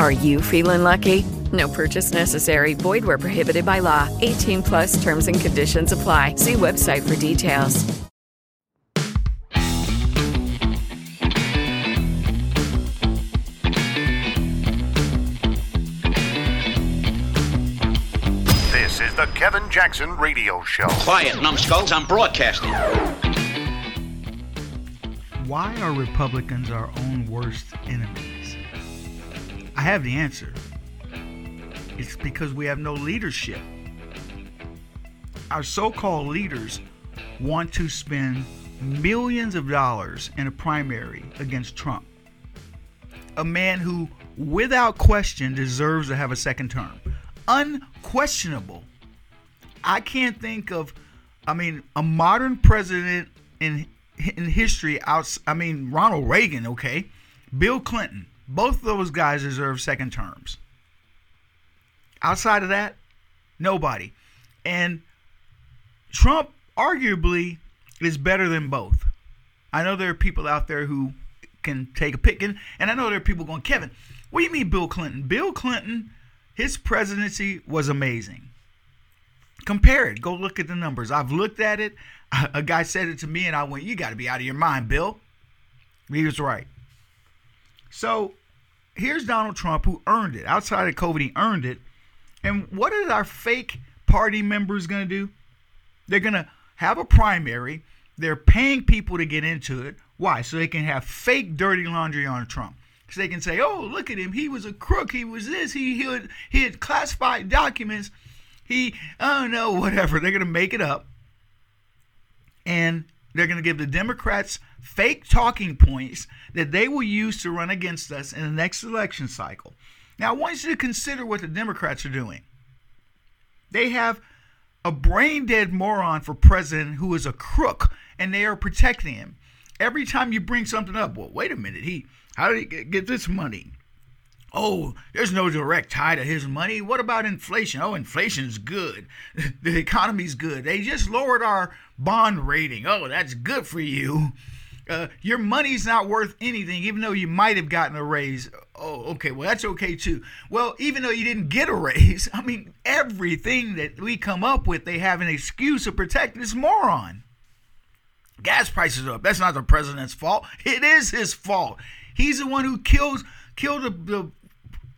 Are you feeling lucky? No purchase necessary. Void where prohibited by law. 18 plus terms and conditions apply. See website for details. This is the Kevin Jackson Radio Show. Quiet, numbskulls, I'm broadcasting. Why are Republicans our own worst enemies? I have the answer. It's because we have no leadership. Our so called leaders want to spend millions of dollars in a primary against Trump, a man who, without question, deserves to have a second term. Unquestionable. I can't think of, I mean, a modern president in in history. Out, I mean, Ronald Reagan, okay, Bill Clinton. Both of those guys deserve second terms. Outside of that, nobody. And Trump arguably is better than both. I know there are people out there who can take a pick, and, and I know there are people going, Kevin, what do you mean Bill Clinton? Bill Clinton, his presidency was amazing. Compare it. Go look at the numbers. I've looked at it. A guy said it to me, and I went, You got to be out of your mind, Bill. He was right. So here's Donald Trump, who earned it. Outside of COVID, he earned it. And what is our fake party members going to do? They're going to have a primary. They're paying people to get into it. Why? So they can have fake dirty laundry on Trump. So they can say, "Oh, look at him. He was a crook. He was this. He he had, he had classified documents. He don't know whatever." They're going to make it up, and they're going to give the Democrats fake talking points that they will use to run against us in the next election cycle. Now, I want you to consider what the Democrats are doing. They have a brain dead moron for president who is a crook, and they are protecting him. Every time you bring something up, well, wait a minute, he how did he get this money? Oh, there's no direct tie to his money. What about inflation? Oh, inflation's good. The economy's good. They just lowered our bond rating. Oh, that's good for you. Uh, your money's not worth anything, even though you might have gotten a raise. Oh, okay. Well, that's okay too. Well, even though you didn't get a raise, I mean, everything that we come up with, they have an excuse to protect this moron. Gas prices are up. That's not the president's fault. It is his fault. He's the one who kills killed the, the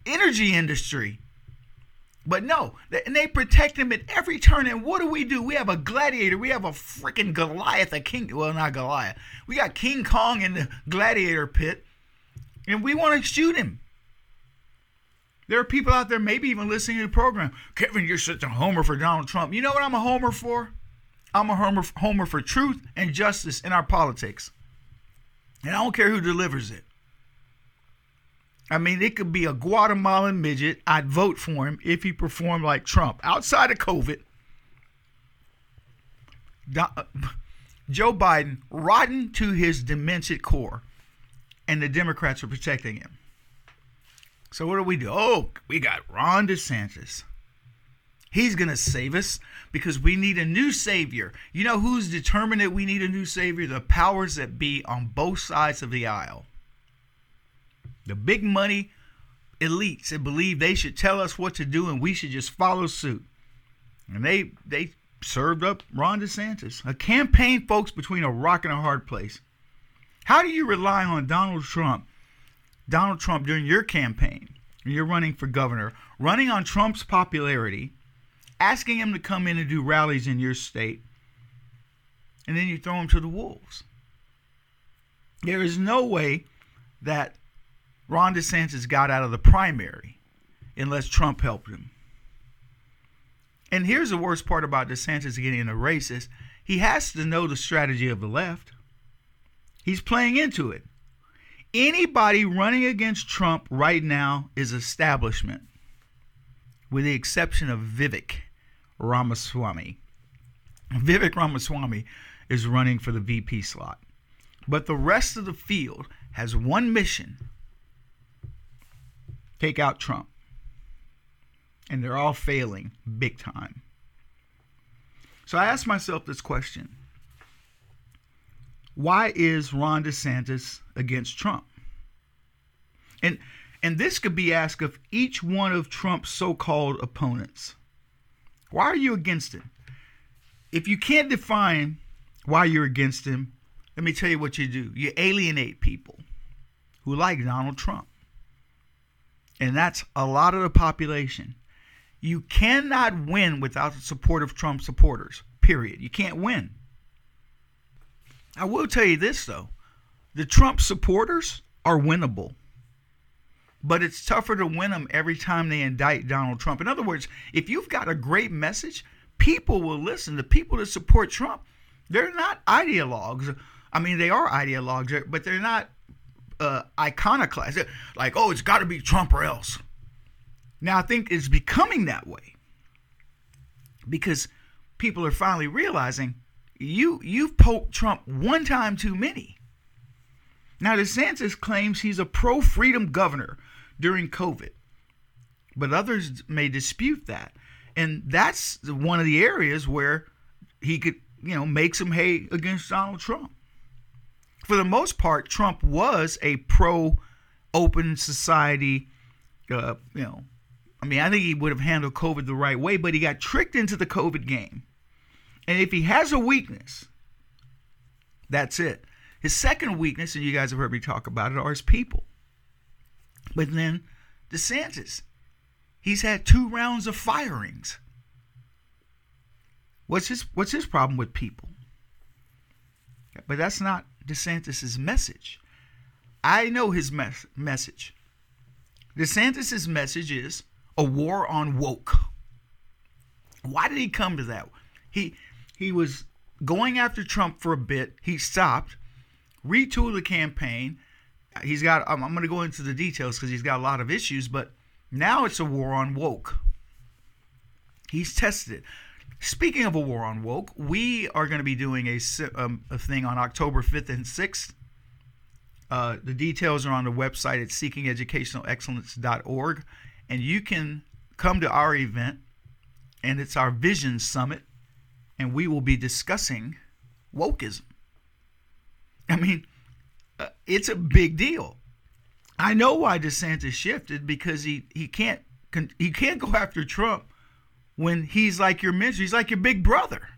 energy industry. But no, and they protect him at every turn. And what do we do? We have a gladiator. We have a freaking Goliath, a king. Well, not Goliath. We got King Kong in the gladiator pit, and we want to shoot him. There are people out there, maybe even listening to the program. Kevin, you're such a homer for Donald Trump. You know what I'm a homer for? I'm a homer, homer for truth and justice in our politics. And I don't care who delivers it. I mean, it could be a Guatemalan midget. I'd vote for him if he performed like Trump. Outside of COVID, Joe Biden rotten to his demented core, and the Democrats are protecting him. So what do we do? Oh, we got Ron DeSantis. He's going to save us because we need a new savior. You know who's determined that we need a new savior? The powers that be on both sides of the aisle. The big money elites that believe they should tell us what to do and we should just follow suit. And they they served up Ron DeSantis. A campaign, folks, between a rock and a hard place. How do you rely on Donald Trump, Donald Trump during your campaign? You're running for governor, running on Trump's popularity, asking him to come in and do rallies in your state, and then you throw him to the wolves. There is no way that Ron DeSantis got out of the primary unless Trump helped him. And here's the worst part about DeSantis getting in a race is he has to know the strategy of the left. He's playing into it. Anybody running against Trump right now is establishment, with the exception of Vivek Ramaswamy. Vivek Ramaswamy is running for the VP slot. But the rest of the field has one mission take out Trump. And they're all failing big time. So I asked myself this question Why is Ron DeSantis against Trump? And and this could be asked of each one of Trump's so-called opponents. Why are you against him? If you can't define why you're against him, let me tell you what you do. You alienate people who like Donald Trump. And that's a lot of the population. You cannot win without the support of Trump supporters, period. You can't win. I will tell you this, though the Trump supporters are winnable. But it's tougher to win them every time they indict Donald Trump. In other words, if you've got a great message, people will listen. The people that support Trump, they're not ideologues. I mean, they are ideologues, but they're not uh, iconoclast. Like, oh, it's got to be Trump or else. Now, I think it's becoming that way because people are finally realizing you you've poked Trump one time too many. Now, DeSantis claims he's a pro-freedom governor during COVID, but others may dispute that, and that's one of the areas where he could, you know, make some hay against Donald Trump for the most part, Trump was a pro open society. Uh, you know, I mean, I think he would have handled COVID the right way, but he got tricked into the COVID game. And if he has a weakness, that's it. His second weakness, and you guys have heard me talk about it, are his people. But then DeSantis, he's had two rounds of firings. What's his What's his problem with people? But that's not DeSantis's message. I know his mes- message. DeSantis's message is a war on woke. Why did he come to that? He he was going after Trump for a bit. He stopped, retooled the campaign. He's got. I'm, I'm going to go into the details because he's got a lot of issues, but now it's a war on woke. He's tested it. Speaking of a war on woke, we are going to be doing a, um, a thing on October 5th and 6th. Uh, the details are on the website at seekingeducationalexcellence.org, and you can come to our event, and it's our Vision Summit, and we will be discussing wokeism. I mean, uh, it's a big deal. I know why DeSantis shifted because he he can't he can't go after Trump when he's like your mentor, he's like your big brother.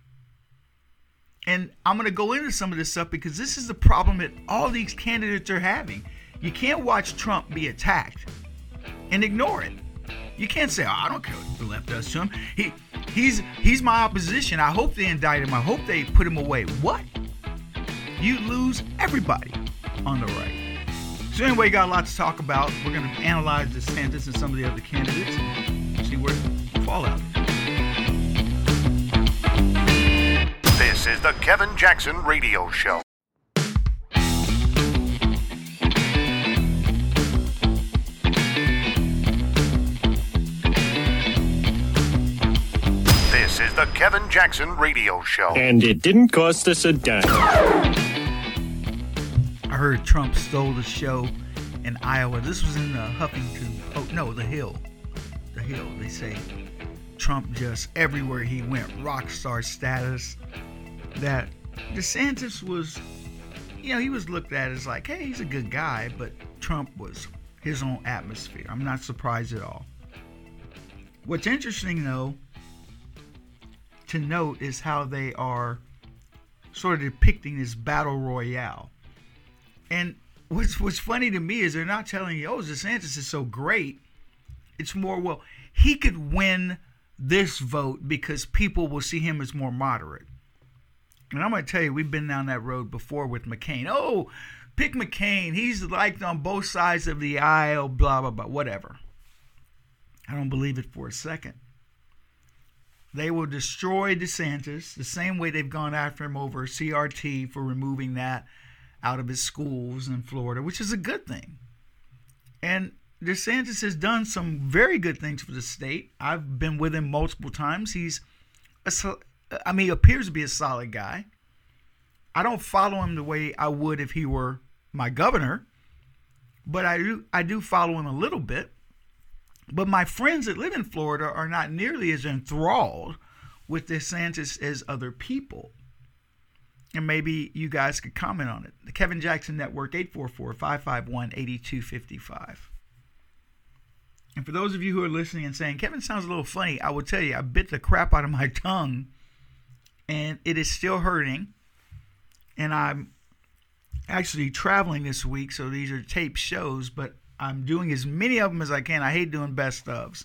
And I'm going to go into some of this stuff because this is the problem that all these candidates are having. You can't watch Trump be attacked and ignore it. You can't say, oh, I don't care what the left does to him. He, he's, he's my opposition. I hope they indict him. I hope they put him away. What? You lose everybody on the right. So anyway, got a lot to talk about. We're going to analyze the DeSantis and some of the other candidates and see where the fallout is. This is the Kevin Jackson Radio Show. This is the Kevin Jackson Radio Show. And it didn't cost us a dime. I heard Trump stole the show in Iowa. This was in uh, Huffington. Oh, no, The Hill. The Hill, they say. Trump just everywhere he went, rock star status. That DeSantis was, you know, he was looked at as like, hey, he's a good guy, but Trump was his own atmosphere. I'm not surprised at all. What's interesting, though, to note is how they are sort of depicting this battle royale. And what's what's funny to me is they're not telling you, oh, DeSantis is so great. It's more, well, he could win this vote because people will see him as more moderate. And I'm going to tell you, we've been down that road before with McCain. Oh, pick McCain. He's liked on both sides of the aisle, blah, blah, blah, whatever. I don't believe it for a second. They will destroy DeSantis the same way they've gone after him over CRT for removing that out of his schools in Florida, which is a good thing. And DeSantis has done some very good things for the state. I've been with him multiple times. He's, a, I mean, he appears to be a solid guy. I don't follow him the way I would if he were my governor, but I do I do follow him a little bit. But my friends that live in Florida are not nearly as enthralled with DeSantis as other people. And maybe you guys could comment on it. The Kevin Jackson Network, 844 551 8255. And for those of you who are listening and saying, Kevin sounds a little funny, I will tell you, I bit the crap out of my tongue and it is still hurting. And I'm actually traveling this week, so these are tape shows, but I'm doing as many of them as I can. I hate doing best ofs.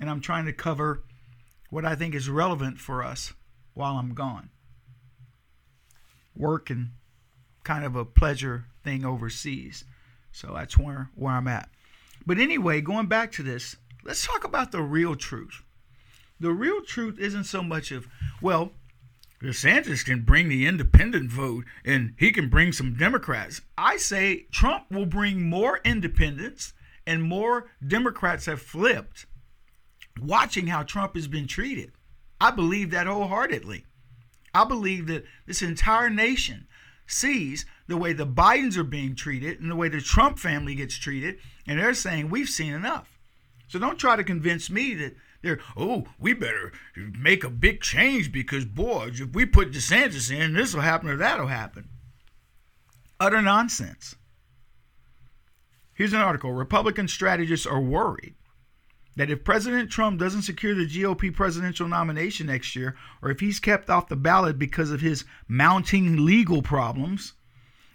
And I'm trying to cover what I think is relevant for us while I'm gone. Work and kind of a pleasure thing overseas. So that's where, where I'm at. But anyway, going back to this, let's talk about the real truth. The real truth isn't so much of, well, DeSantis can bring the independent vote and he can bring some Democrats. I say Trump will bring more independents and more Democrats have flipped watching how Trump has been treated. I believe that wholeheartedly. I believe that this entire nation sees the way the Bidens are being treated and the way the Trump family gets treated, and they're saying we've seen enough. So don't try to convince me that they're, oh, we better make a big change because, boy, if we put DeSantis in, this will happen or that'll happen. Utter nonsense. Here's an article Republican strategists are worried that if President Trump doesn't secure the GOP presidential nomination next year, or if he's kept off the ballot because of his mounting legal problems,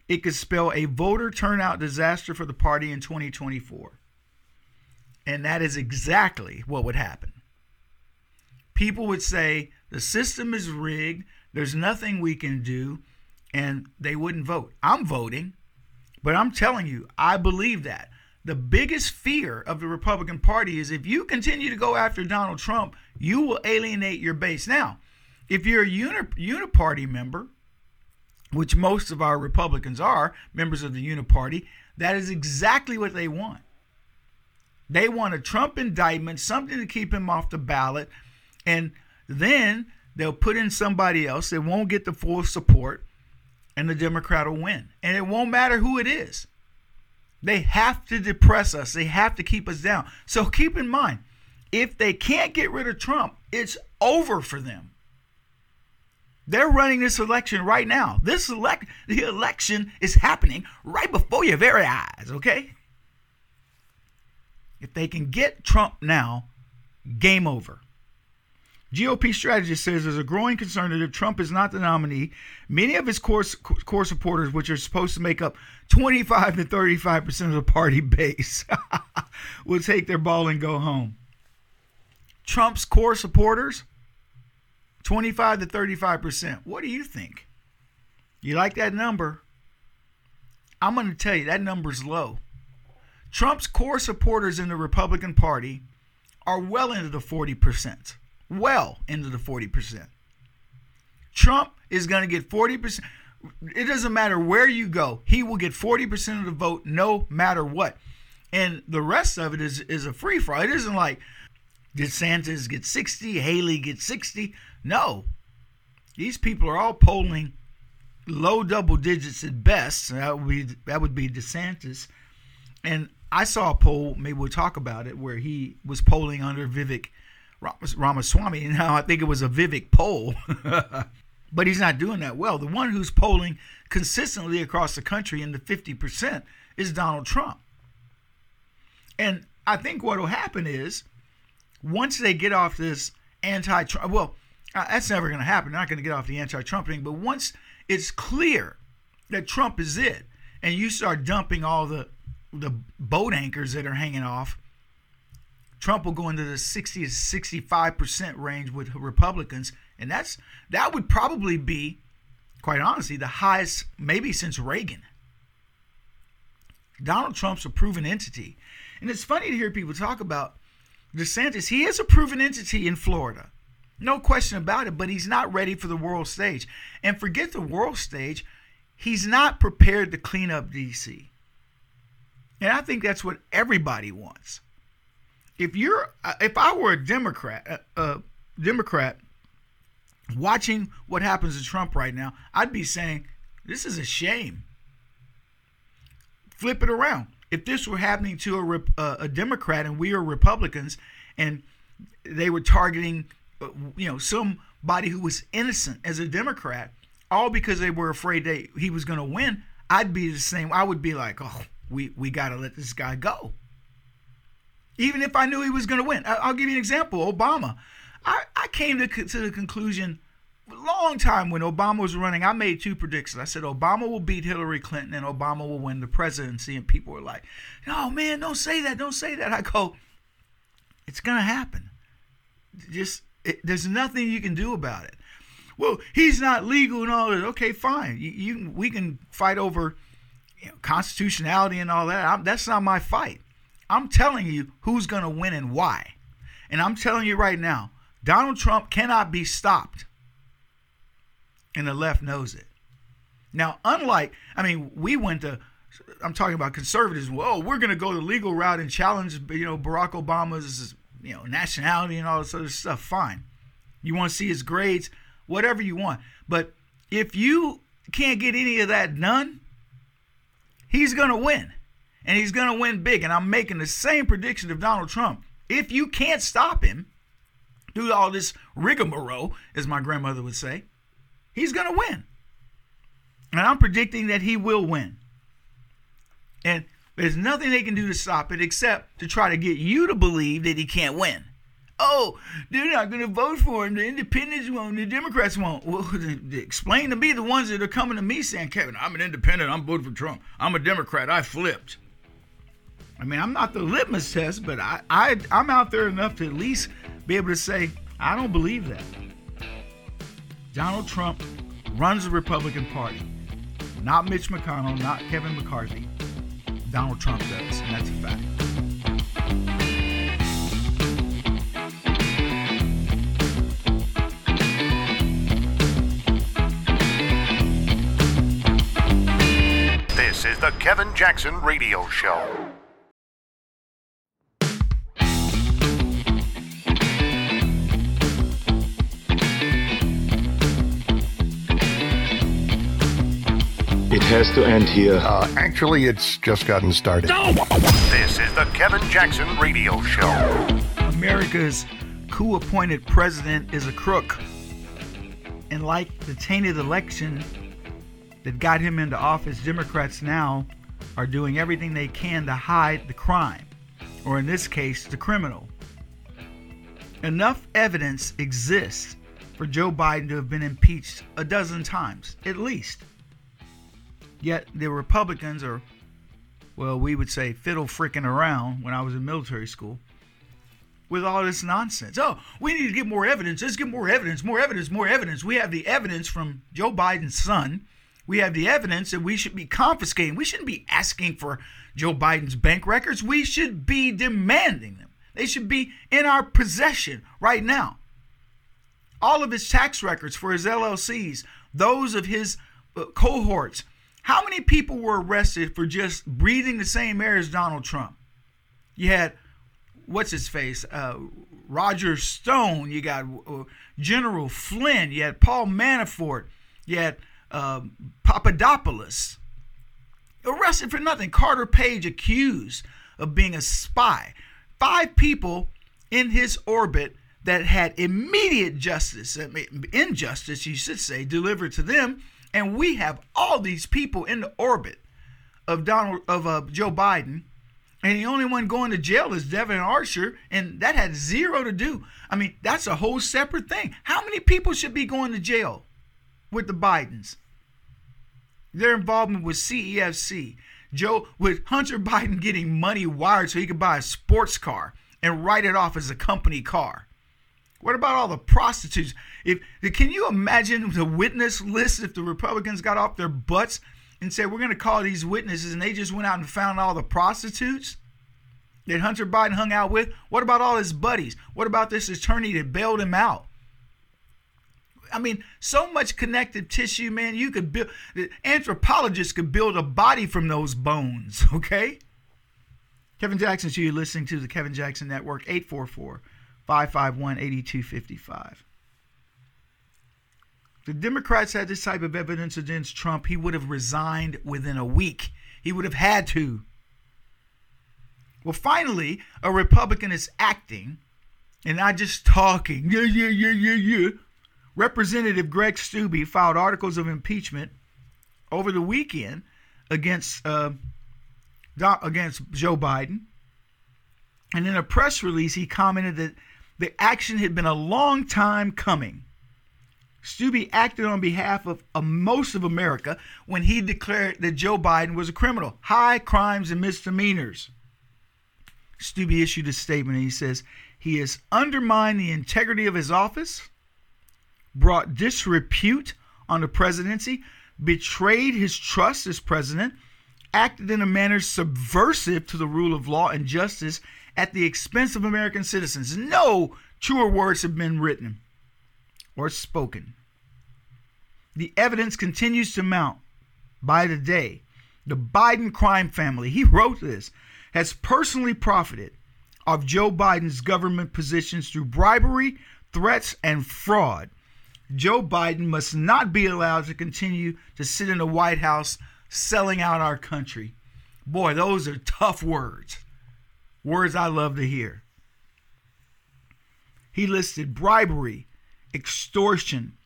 it could spell a voter turnout disaster for the party in 2024. And that is exactly what would happen. People would say the system is rigged, there's nothing we can do, and they wouldn't vote. I'm voting, but I'm telling you, I believe that. The biggest fear of the Republican Party is if you continue to go after Donald Trump, you will alienate your base. Now, if you're a uni- uniparty member, which most of our Republicans are, members of the uniparty, that is exactly what they want. They want a Trump indictment, something to keep him off the ballot, and then they'll put in somebody else. They won't get the full support, and the Democrat will win. And it won't matter who it is. They have to depress us, they have to keep us down. So keep in mind, if they can't get rid of Trump, it's over for them. They're running this election right now. This elect the election is happening right before your very eyes, okay? If they can get Trump now, game over. GOP strategist says there's a growing concern that if Trump is not the nominee, many of his core, core supporters, which are supposed to make up 25 to 35 percent of the party base, will take their ball and go home. Trump's core supporters, 25 to 35 percent. What do you think? You like that number? I'm going to tell you that number's low. Trump's core supporters in the Republican Party are well into the 40 percent well into the 40%. Trump is going to get 40%. It doesn't matter where you go, he will get 40% of the vote no matter what. And the rest of it is, is a free for all. It isn't like DeSantis gets 60, Haley gets 60. No. These people are all polling low double digits at best. That would be that would be DeSantis. And I saw a poll, maybe we'll talk about it, where he was polling under Vivek Ramaswamy. Now, I think it was a Vivek poll, but he's not doing that well. The one who's polling consistently across the country in the 50% is Donald Trump. And I think what will happen is once they get off this anti Trump, well, uh, that's never going to happen. They're not going to get off the anti Trump thing. But once it's clear that Trump is it, and you start dumping all the the boat anchors that are hanging off, Trump will go into the 60 to 65 percent range with Republicans, and that's that would probably be quite honestly, the highest maybe since Reagan. Donald Trump's a proven entity. And it's funny to hear people talk about DeSantis. He is a proven entity in Florida. No question about it, but he's not ready for the world stage. And forget the world stage, he's not prepared to clean up DC. And I think that's what everybody wants. If you're uh, if I were a Democrat, a, uh, a Democrat watching what happens to Trump right now, I'd be saying, this is a shame. Flip it around. If this were happening to a, uh, a Democrat and we are Republicans and they were targeting, uh, you know, somebody who was innocent as a Democrat, all because they were afraid that he was going to win, I'd be the same. I would be like, oh, we, we got to let this guy go. Even if I knew he was going to win. I'll give you an example Obama. I, I came to, to the conclusion a long time when Obama was running, I made two predictions. I said Obama will beat Hillary Clinton and Obama will win the presidency. And people were like, "Oh man, don't say that, don't say that." I go, "It's gonna happen. Just it, there's nothing you can do about it." Well, he's not legal and all that. Okay, fine. You, you we can fight over you know, constitutionality and all that. I'm, that's not my fight. I'm telling you who's gonna win and why. And I'm telling you right now, Donald Trump cannot be stopped. And the left knows it. Now, unlike, I mean, we went to, I'm talking about conservatives. Well, we're going to go the legal route and challenge, you know, Barack Obama's, you know, nationality and all this other stuff. Fine. You want to see his grades, whatever you want. But if you can't get any of that done, he's going to win. And he's going to win big. And I'm making the same prediction of Donald Trump. If you can't stop him, do all this rigmarole, as my grandmother would say, he's going to win. And I'm predicting that he will win. And there's nothing they can do to stop it except to try to get you to believe that he can't win. Oh, they're not going to vote for him. The independents won't. The Democrats won't. Well, explain to me the ones that are coming to me saying, Kevin, I'm an independent. I'm voting for Trump. I'm a Democrat. I flipped. I mean, I'm not the litmus test, but I, I I'm out there enough to at least be able to say, I don't believe that. Donald Trump runs the Republican Party. Not Mitch McConnell, not Kevin McCarthy. Donald Trump does, and that's a fact. This is the Kevin Jackson Radio Show. Has to end here. Uh, actually, it's just gotten started. No! This is the Kevin Jackson Radio Show. America's coup appointed president is a crook. And like the tainted election that got him into office, Democrats now are doing everything they can to hide the crime, or in this case, the criminal. Enough evidence exists for Joe Biden to have been impeached a dozen times, at least. Yet the Republicans are, well, we would say fiddle freaking around when I was in military school with all this nonsense. Oh, we need to get more evidence. Let's get more evidence, more evidence, more evidence. We have the evidence from Joe Biden's son. We have the evidence that we should be confiscating. We shouldn't be asking for Joe Biden's bank records. We should be demanding them. They should be in our possession right now. All of his tax records for his LLCs, those of his uh, cohorts, how many people were arrested for just breathing the same air as Donald Trump? You had, what's his face? Uh, Roger Stone. You got uh, General Flynn. You had Paul Manafort. You had uh, Papadopoulos. Arrested for nothing. Carter Page accused of being a spy. Five people in his orbit that had immediate justice, injustice, you should say, delivered to them and we have all these people in the orbit of Donald of uh, Joe Biden, and the only one going to jail is Devon Archer, and that had zero to do. I mean, that's a whole separate thing. How many people should be going to jail with the Bidens? Their involvement with CEFC, Joe with Hunter Biden getting money wired so he could buy a sports car and write it off as a company car. What about all the prostitutes? If can you imagine the witness list if the Republicans got off their butts and said we're going to call these witnesses and they just went out and found all the prostitutes that Hunter Biden hung out with? What about all his buddies? What about this attorney that bailed him out? I mean, so much connective tissue, man. You could build anthropologists could build a body from those bones, okay? Kevin Jackson, so you're listening to the Kevin Jackson Network, 844 551 8255. The Democrats had this type of evidence against Trump, he would have resigned within a week. He would have had to. Well, finally, a Republican is acting and not just talking. Yeah, yeah, yeah, yeah, yeah. Representative Greg Steube filed articles of impeachment over the weekend against uh, against Joe Biden. And in a press release, he commented that the action had been a long time coming. Steube acted on behalf of, most of America when he declared that Joe Biden was a criminal, high crimes and misdemeanors. Steube issued a statement and he says he has undermined the integrity of his office, brought disrepute on the presidency, betrayed his trust as president, acted in a manner subversive to the rule of law and justice, at the expense of American citizens. No truer words have been written or spoken. The evidence continues to mount by the day. The Biden crime family, he wrote this, has personally profited of Joe Biden's government positions through bribery, threats, and fraud. Joe Biden must not be allowed to continue to sit in the White House selling out our country. Boy, those are tough words. Words I love to hear. He listed bribery, extortion,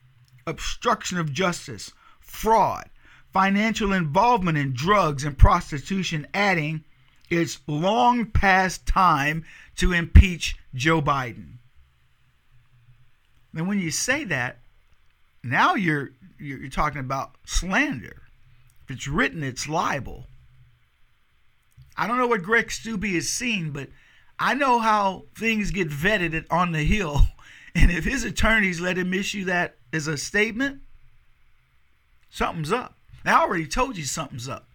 obstruction of justice, fraud, financial involvement in drugs and prostitution, adding it's long past time to impeach Joe Biden. And when you say that, now you're you're, talking about slander. If it's written, it's libel. I don't know what Greg Steube has seen, but I know how things get vetted on the Hill. And if his attorneys let him issue that as a statement, something's up. Now, I already told you something's up.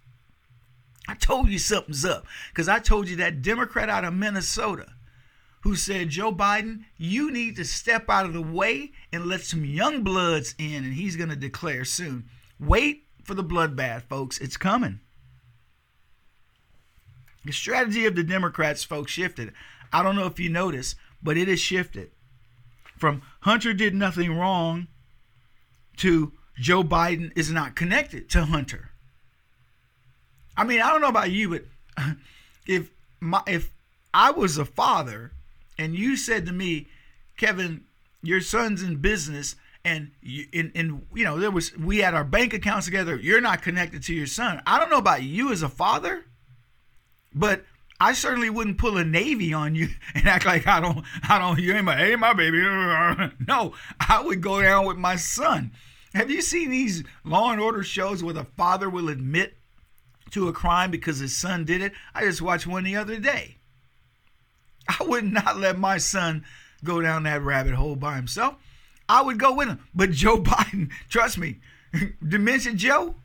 I told you something's up because I told you that Democrat out of Minnesota who said, Joe Biden, you need to step out of the way and let some young bloods in, and he's going to declare soon. Wait for the bloodbath, folks. It's coming. The strategy of the Democrats, folks, shifted. I don't know if you noticed, but it has shifted from Hunter did nothing wrong to Joe Biden is not connected to Hunter. I mean, I don't know about you, but if my if I was a father and you said to me, Kevin, your son's in business and you, in, in you know there was we had our bank accounts together you're not connected to your son i don't know about you as a father but I certainly wouldn't pull a navy on you and act like I don't, I don't, you ain't my, hey, my baby. No, I would go down with my son. Have you seen these Law and Order shows where the father will admit to a crime because his son did it? I just watched one the other day. I would not let my son go down that rabbit hole by himself. I would go with him. But Joe Biden, trust me, Dementia Joe,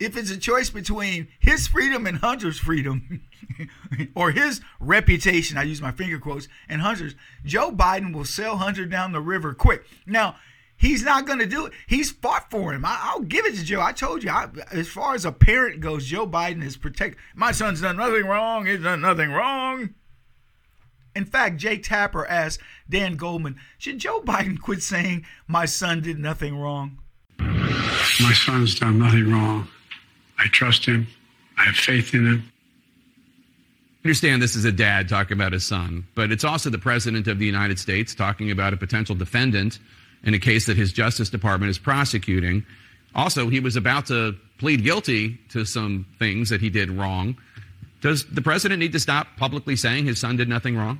if it's a choice between his freedom and Hunter's freedom, or his reputation, I use my finger quotes, and Hunter's, Joe Biden will sell Hunter down the river quick. Now, he's not going to do it. He's fought for him. I, will give it to Joe. I told you, I, as far as a parent goes, Joe Biden is protect. My son's done nothing wrong. He's done nothing wrong. In fact, Jake Tapper asked Dan Goldman, should Joe Biden quit saying, my son did nothing wrong? My son's done nothing wrong. I trust him. I have faith in him. I understand this is a dad talking about his son, but it's also the president of the United States talking about a potential defendant in a case that his Justice Department is prosecuting. Also, he was about to plead guilty to some things that he did wrong. Does the president need to stop publicly saying his son did nothing wrong?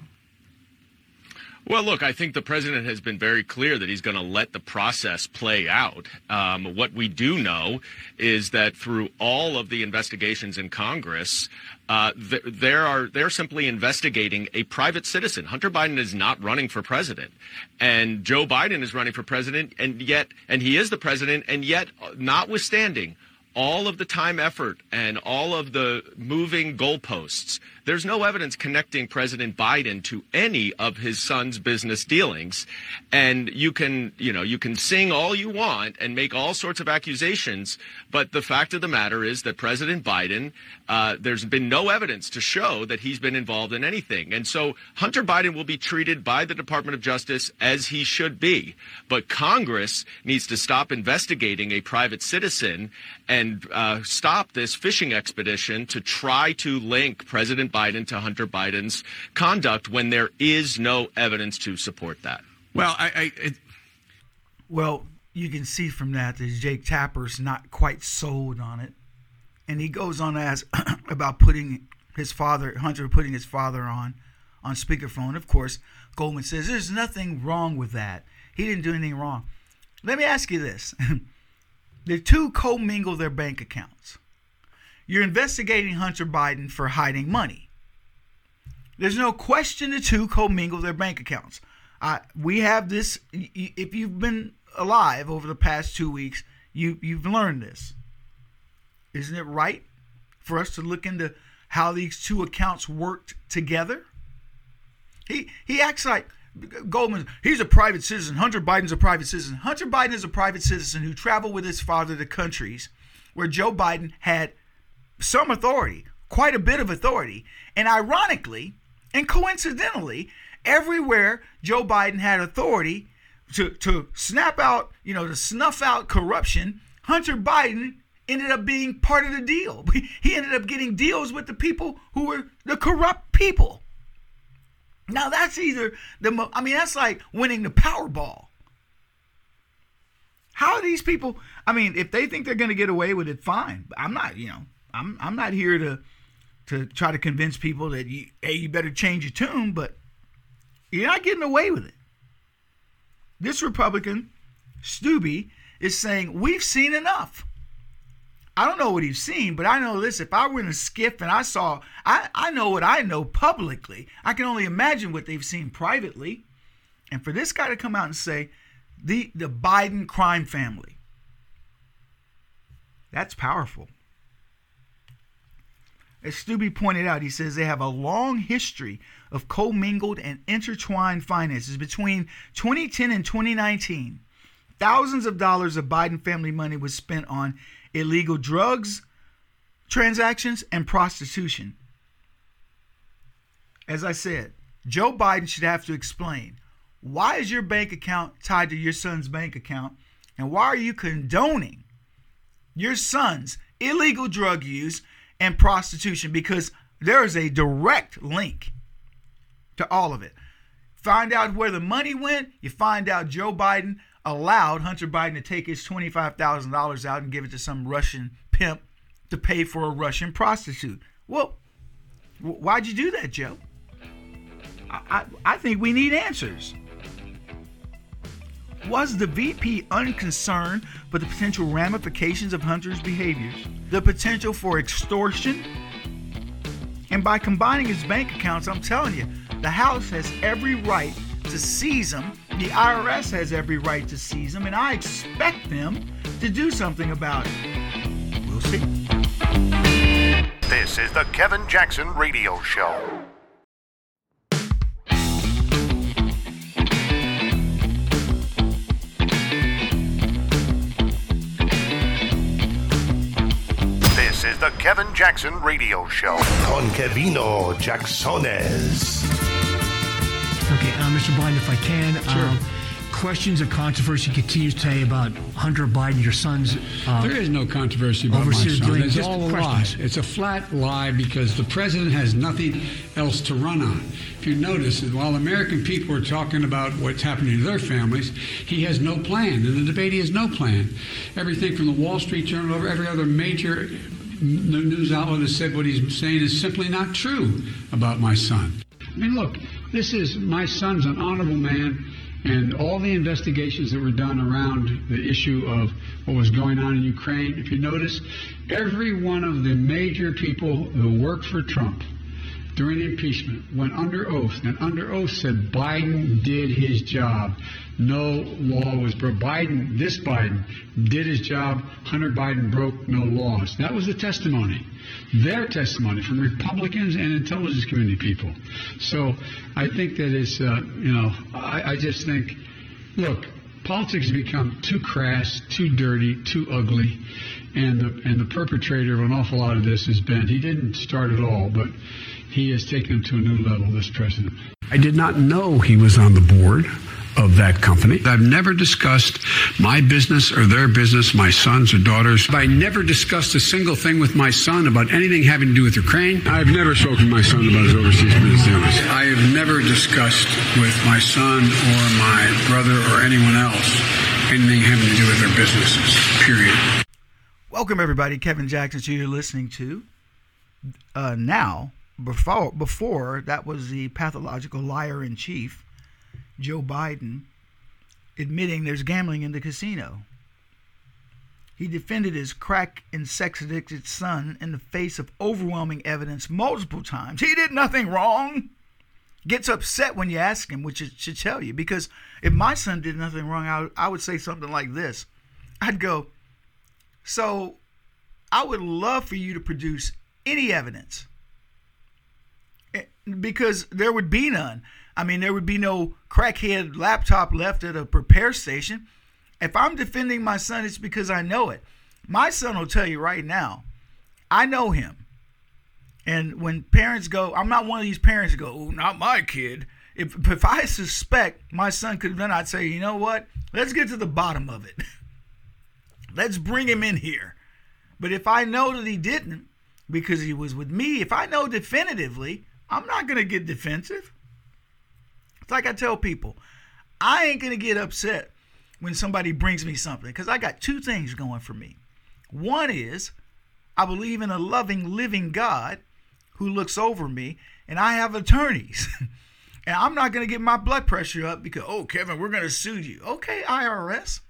Well, look, I think the president has been very clear that he's going to let the process play out. Um, what we do know is that through all of the investigations in Congress, uh, th- there are they're simply investigating a private citizen. Hunter Biden is not running for president, and Joe Biden is running for president, and yet, and he is the president, and yet, notwithstanding all of the time, effort, and all of the moving goalposts, there's no evidence connecting President Biden to any of his son's business dealings. And you can, you know, you can sing all you want and make all sorts of accusations, but the fact of the matter is that President Biden, uh, there's been no evidence to show that he's been involved in anything. And so Hunter Biden will be treated by the Department of Justice as he should be. But Congress needs to stop investigating a private citizen and uh, stop this fishing expedition to try to link President Biden to Hunter Biden's conduct when there is no evidence to support that. Well, I, I it, well, you can see from that that Jake Tapper's not quite sold on it, and he goes on to ask about putting his father, Hunter, putting his father on on speakerphone. Of course, Goldman says there's nothing wrong with that. He didn't do anything wrong. Let me ask you this: the two commingle their bank accounts. You're investigating Hunter Biden for hiding money. There's no question the two commingle their bank accounts. Uh, we have this. If you've been alive over the past two weeks, you you've learned this. Isn't it right for us to look into how these two accounts worked together? He he acts like Goldman. He's a private citizen. Hunter Biden's a private citizen. Hunter Biden is a private citizen who traveled with his father to countries where Joe Biden had some authority, quite a bit of authority, and ironically and coincidentally, everywhere Joe Biden had authority to, to snap out, you know, to snuff out corruption, Hunter Biden ended up being part of the deal. He ended up getting deals with the people who were the corrupt people. Now that's either the I mean that's like winning the Powerball. How are these people? I mean, if they think they're going to get away with it, fine. I'm not, you know, I'm I'm not here to to try to convince people that you, hey, you better change your tune, but you're not getting away with it. This Republican, Steube, is saying we've seen enough. I don't know what he's seen, but I know this. If I were in a SCIF and I saw, I, I know what I know publicly. I can only imagine what they've seen privately. And for this guy to come out and say, the, the Biden crime family, that's powerful. As Steube pointed out, he says they have a long history of commingled and intertwined finances. Between 2010 and 2019, thousands of dollars of Biden family money was spent on illegal drugs transactions and prostitution. As I said, Joe Biden should have to explain why is your bank account tied to your son's bank account and why are you condoning your son's illegal drug use and prostitution because there is a direct link to all of it. Find out where the money went, you find out Joe Biden allowed Hunter Biden to take his $25,000 out and give it to some Russian pimp to pay for a Russian prostitute. Well, why'd you do that, Joe? I, I, I think we need answers. Was the VP unconcerned with the potential ramifications of Hunter's behaviors, the potential for extortion? And by combining his bank accounts, I'm telling you, the House has every right to seize them. The IRS has every right to seize them, and I expect them to do something about it. We'll see. This is the Kevin Jackson Radio Show. The Kevin Jackson Radio Show. Con Kevino Jacksones. Okay, uh, Mr. Biden, if I can. Sure. Um, questions of controversy continues today about Hunter Biden, your son's. Uh, there is no controversy about my son. dealing. It's Just all a lie. It's a flat lie because the president has nothing else to run on. If you notice, while American people are talking about what's happening to their families, he has no plan. In the debate, he has no plan. Everything from the Wall Street Journal over every other major n- news outlet has said what he's saying is simply not true about my son. I mean, look, This is my son's an honorable man, and all the investigations that were done around the issue of what was going on in Ukraine. If you notice, every one of the major people who worked for Trump during impeachment went under oath, and under oath said Biden did his job. No law was broke. Biden, this Biden, did his job. Hunter Biden broke no laws. That was the testimony. Their testimony from Republicans and intelligence community people. So I think that it's, uh, you know, I, I just think, look, politics has become too crass, too dirty, too ugly. And the, and the perpetrator of an awful lot of this has been, he didn't start it all, but he has taken it to a new level, this president. I did not know he was on the board of that company. I've never discussed my business or their business, my sons or daughters. I never discussed a single thing with my son about anything having to do with Ukraine. I've never spoken to my son about his overseas business. I have never discussed with my son or my brother or anyone else anything having to do with their businesses, period. Welcome, everybody. Kevin Jackson, so you're listening to uh, now. Before, before that was the pathological liar in chief, Joe Biden, admitting there's gambling in the casino. He defended his crack and sex addicted son in the face of overwhelming evidence multiple times. He did nothing wrong. Gets upset when you ask him, which it should tell you. Because if my son did nothing wrong, I, I would say something like this I'd go, So I would love for you to produce any evidence because there would be none. I mean, there would be no crackhead laptop left at a repair station. If I'm defending my son, it's because I know it. My son will tell you right now, I know him. And when parents go, I'm not one of these parents go, oh, not my kid. If, if I suspect my son could have done, I'd say, you know what? Let's get to the bottom of it. Let's bring him in here. But if I know that he didn't, because he was with me, if I know definitively, I'm not going to get defensive. It's like I tell people, I ain't going to get upset when somebody brings me something because I got two things going for me. One is I believe in a loving, living God who looks over me, and I have attorneys. and I'm not going to get my blood pressure up because, oh, Kevin, we're going to sue you. Okay, IRS.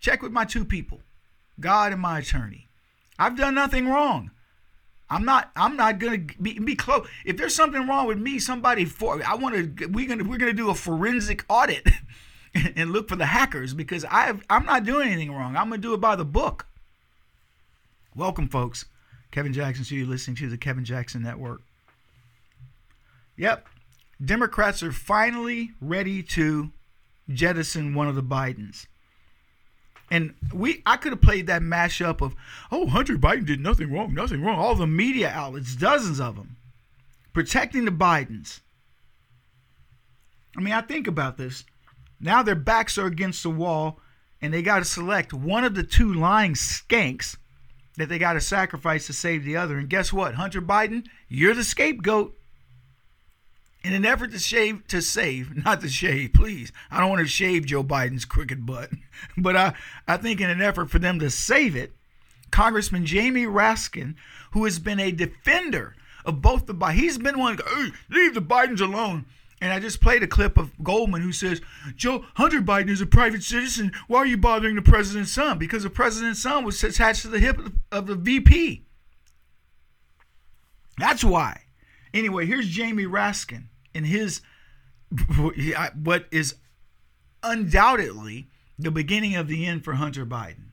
Check with my two people, God and my attorney. I've done nothing wrong. I'm not. I'm not gonna be, be close. If there's something wrong with me, somebody for I want to. We're gonna we're gonna do a forensic audit and look for the hackers because I I'm not doing anything wrong. I'm gonna do it by the book. Welcome, folks. Kevin Jackson, so you're listening to the Kevin Jackson Network. Yep, Democrats are finally ready to jettison one of the Bidens. And we, I could have played that mashup of, oh, Hunter Biden did nothing wrong, nothing wrong. All the media outlets, dozens of them, protecting the Bidens. I mean, I think about this. Now their backs are against the wall, and they got to select one of the two lying skanks that they got to sacrifice to save the other. And guess what, Hunter Biden, you're the scapegoat in an effort to shave to save, not to shave, please. I don't want to shave Joe Biden's crooked butt, but I, I think in an effort for them to save it, Congressman Jamie Raskin, who has been a defender of both the Biden, he's been one, hey, leave the Bidens alone. And I just played a clip of Goldman who says, Joe Hunter Biden is a private citizen. Why are you bothering the president's son? Because the president's son was attached to the hip of the VP. That's why. Anyway, here's Jamie Raskin in his what is undoubtedly the beginning of the end for Hunter Biden.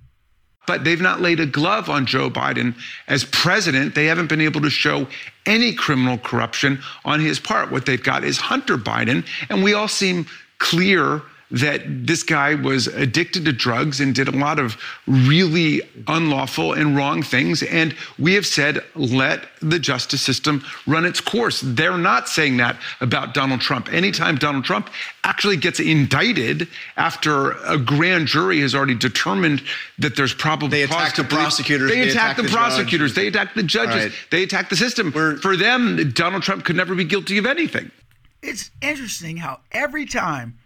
But they've not laid a glove on Joe Biden as president. They haven't been able to show any criminal corruption on his part. What they've got is Hunter Biden. And we all seem clear that this guy was addicted to drugs and did a lot of really unlawful and wrong things. And we have said, let the justice system run its course. They're not saying that about Donald Trump. Anytime Donald Trump actually gets indicted after a grand jury has already determined that there's probably they attack the prosecutors, they, they attack, attack, the, prosecutors, judge. they attack the judges, right. they attack the system. We're, For them, Donald Trump could never be guilty of anything. It's interesting how every time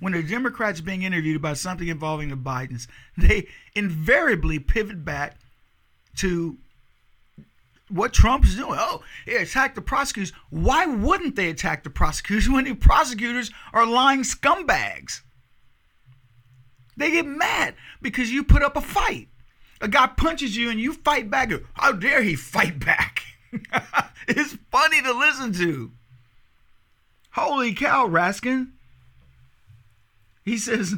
when a Democrat's being interviewed about something involving the Bidens, they invariably pivot back to what Trump's doing. Oh, he attacked the prosecutors. Why wouldn't they attack the prosecutors when the prosecutors are lying scumbags? They get mad because you put up a fight. A guy punches you and you fight back. How dare he fight back? it's funny to listen to. Holy cow, Raskin. He says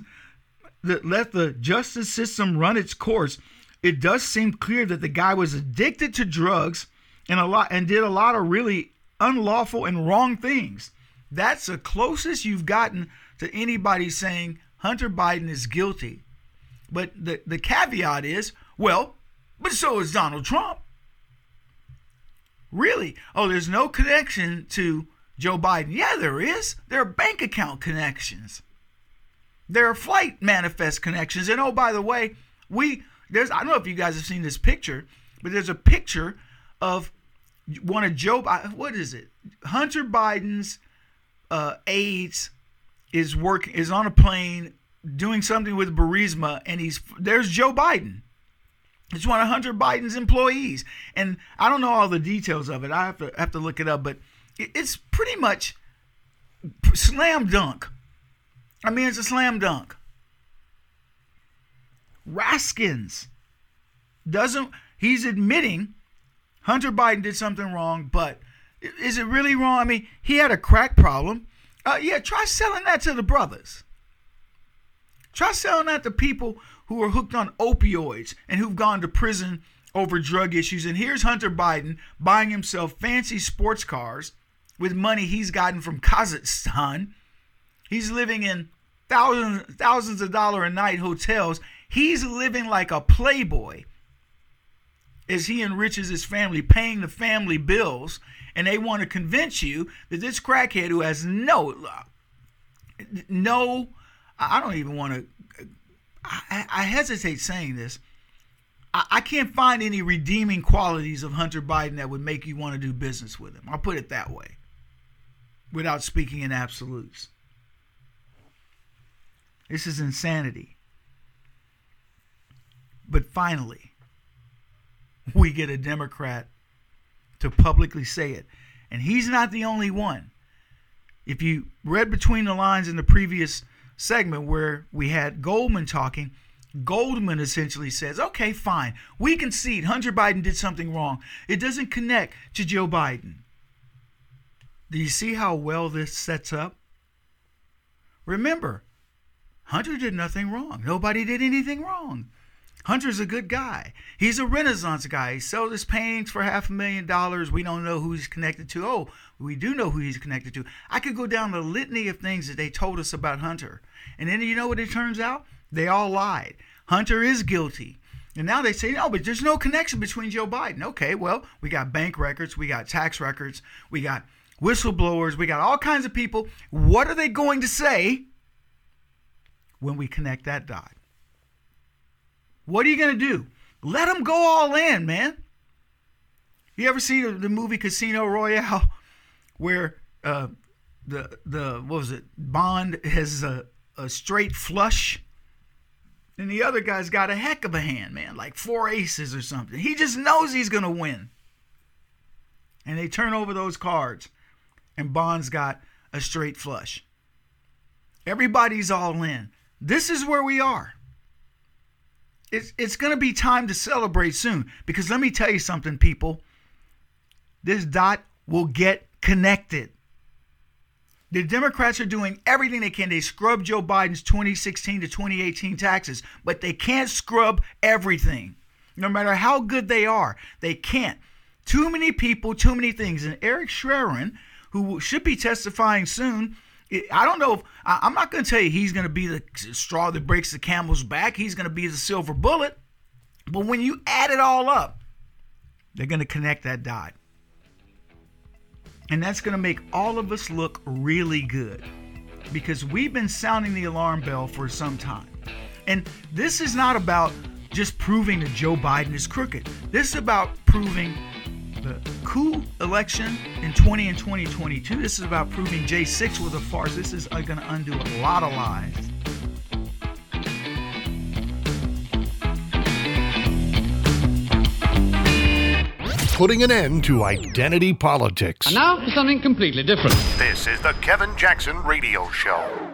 that let the justice system run its course. It does seem clear that the guy was addicted to drugs and a lot and did a lot of really unlawful and wrong things. That's the closest you've gotten to anybody saying Hunter Biden is guilty. But the, the caveat is, well, but so is Donald Trump. Really? Oh, there's no connection to Joe Biden. Yeah, there is. There are bank account connections. There are flight manifest connections. And oh, by the way, we there's I don't know if you guys have seen this picture, but there's a picture of one of Joe what is it? Hunter Biden's uh, aides is working is on a plane doing something with Burisma, and he's there's Joe Biden. It's one of Hunter Biden's employees, and I don't know all the details of it. I have to have to look it up, but it's pretty much slam dunk. I mean, it's a slam dunk. Raskins doesn't. He's admitting Hunter Biden did something wrong, but is it really wrong? I mean, he had a crack problem. Uh, yeah, try selling that to the brothers. Try selling that to people who are hooked on opioids and who've gone to prison over drug issues. And here's Hunter Biden buying himself fancy sports cars with money he's gotten from Kazakhstan. He's living in thousands thousands of dollar a night hotels. He's living like a playboy as he enriches his family, paying the family bills. And they want to convince you that this crackhead who has no no I don't even want to. I, I, hesitate saying this. I, I can't find any redeeming qualities of Hunter Biden that would make you want to do business with him. I'll put it that way, without speaking in absolutes. This is insanity. But finally, we get a Democrat to publicly say it. And he's not the only one. If you read between the lines in the previous segment where we had Goldman talking, Goldman essentially says, okay, fine. We concede Hunter Biden did something wrong. It doesn't connect to Joe Biden. Do you see how well this sets up? Remember, Hunter did nothing wrong. Nobody did anything wrong. Hunter's a good guy. He's a Renaissance guy. He sells his paintings for half a million dollars. We don't know who he's connected to. Oh, we do know who he's connected to. I could go down the litany of things that they told us about Hunter. And then you know what it turns out? They all lied. Hunter is guilty. And now they say, no, but there's no connection between Joe Biden. Okay, well, we got bank records, we got tax records, we got whistleblowers, we got all kinds of people. What are they going to say when we connect that dot? What are you going to do? Let them go all in, man. You ever see the, movie Casino Royale where uh, the the what was it? Bond has a, a straight flush, and the other guy's got a heck of a hand, man, like four aces or something. He just knows he's gonna win, and they turn over those cards, and Bond's got a straight flush. Everybody's all in. This is where we are it's, it's going to be time to celebrate soon because let me tell you something, people. This dot will get connected. The Democrats are doing everything they can. They scrub Joe Biden's 2016 to 2018 taxes, but they can't scrub everything. No matter how good they are, they can't. Too many people, too many things. And Eric Schwerin, who should be testifying soon, I don't know if I'm not going to tell you he's going to be the straw that breaks the camel's back. He's going to be the silver bullet. But when you add it all up, they're going to connect that dot. And that's going to make all of us look really good because we've been sounding the alarm bell for some time. And this is not about just proving that Joe Biden is crooked. This is about proving the coup election in 20 and 2022. This is about proving J6 was a farce. This is uh, going to undo a lot of lies. putting an end to identity politics. And now for something completely different. This is the Kevin Jackson Radio Show.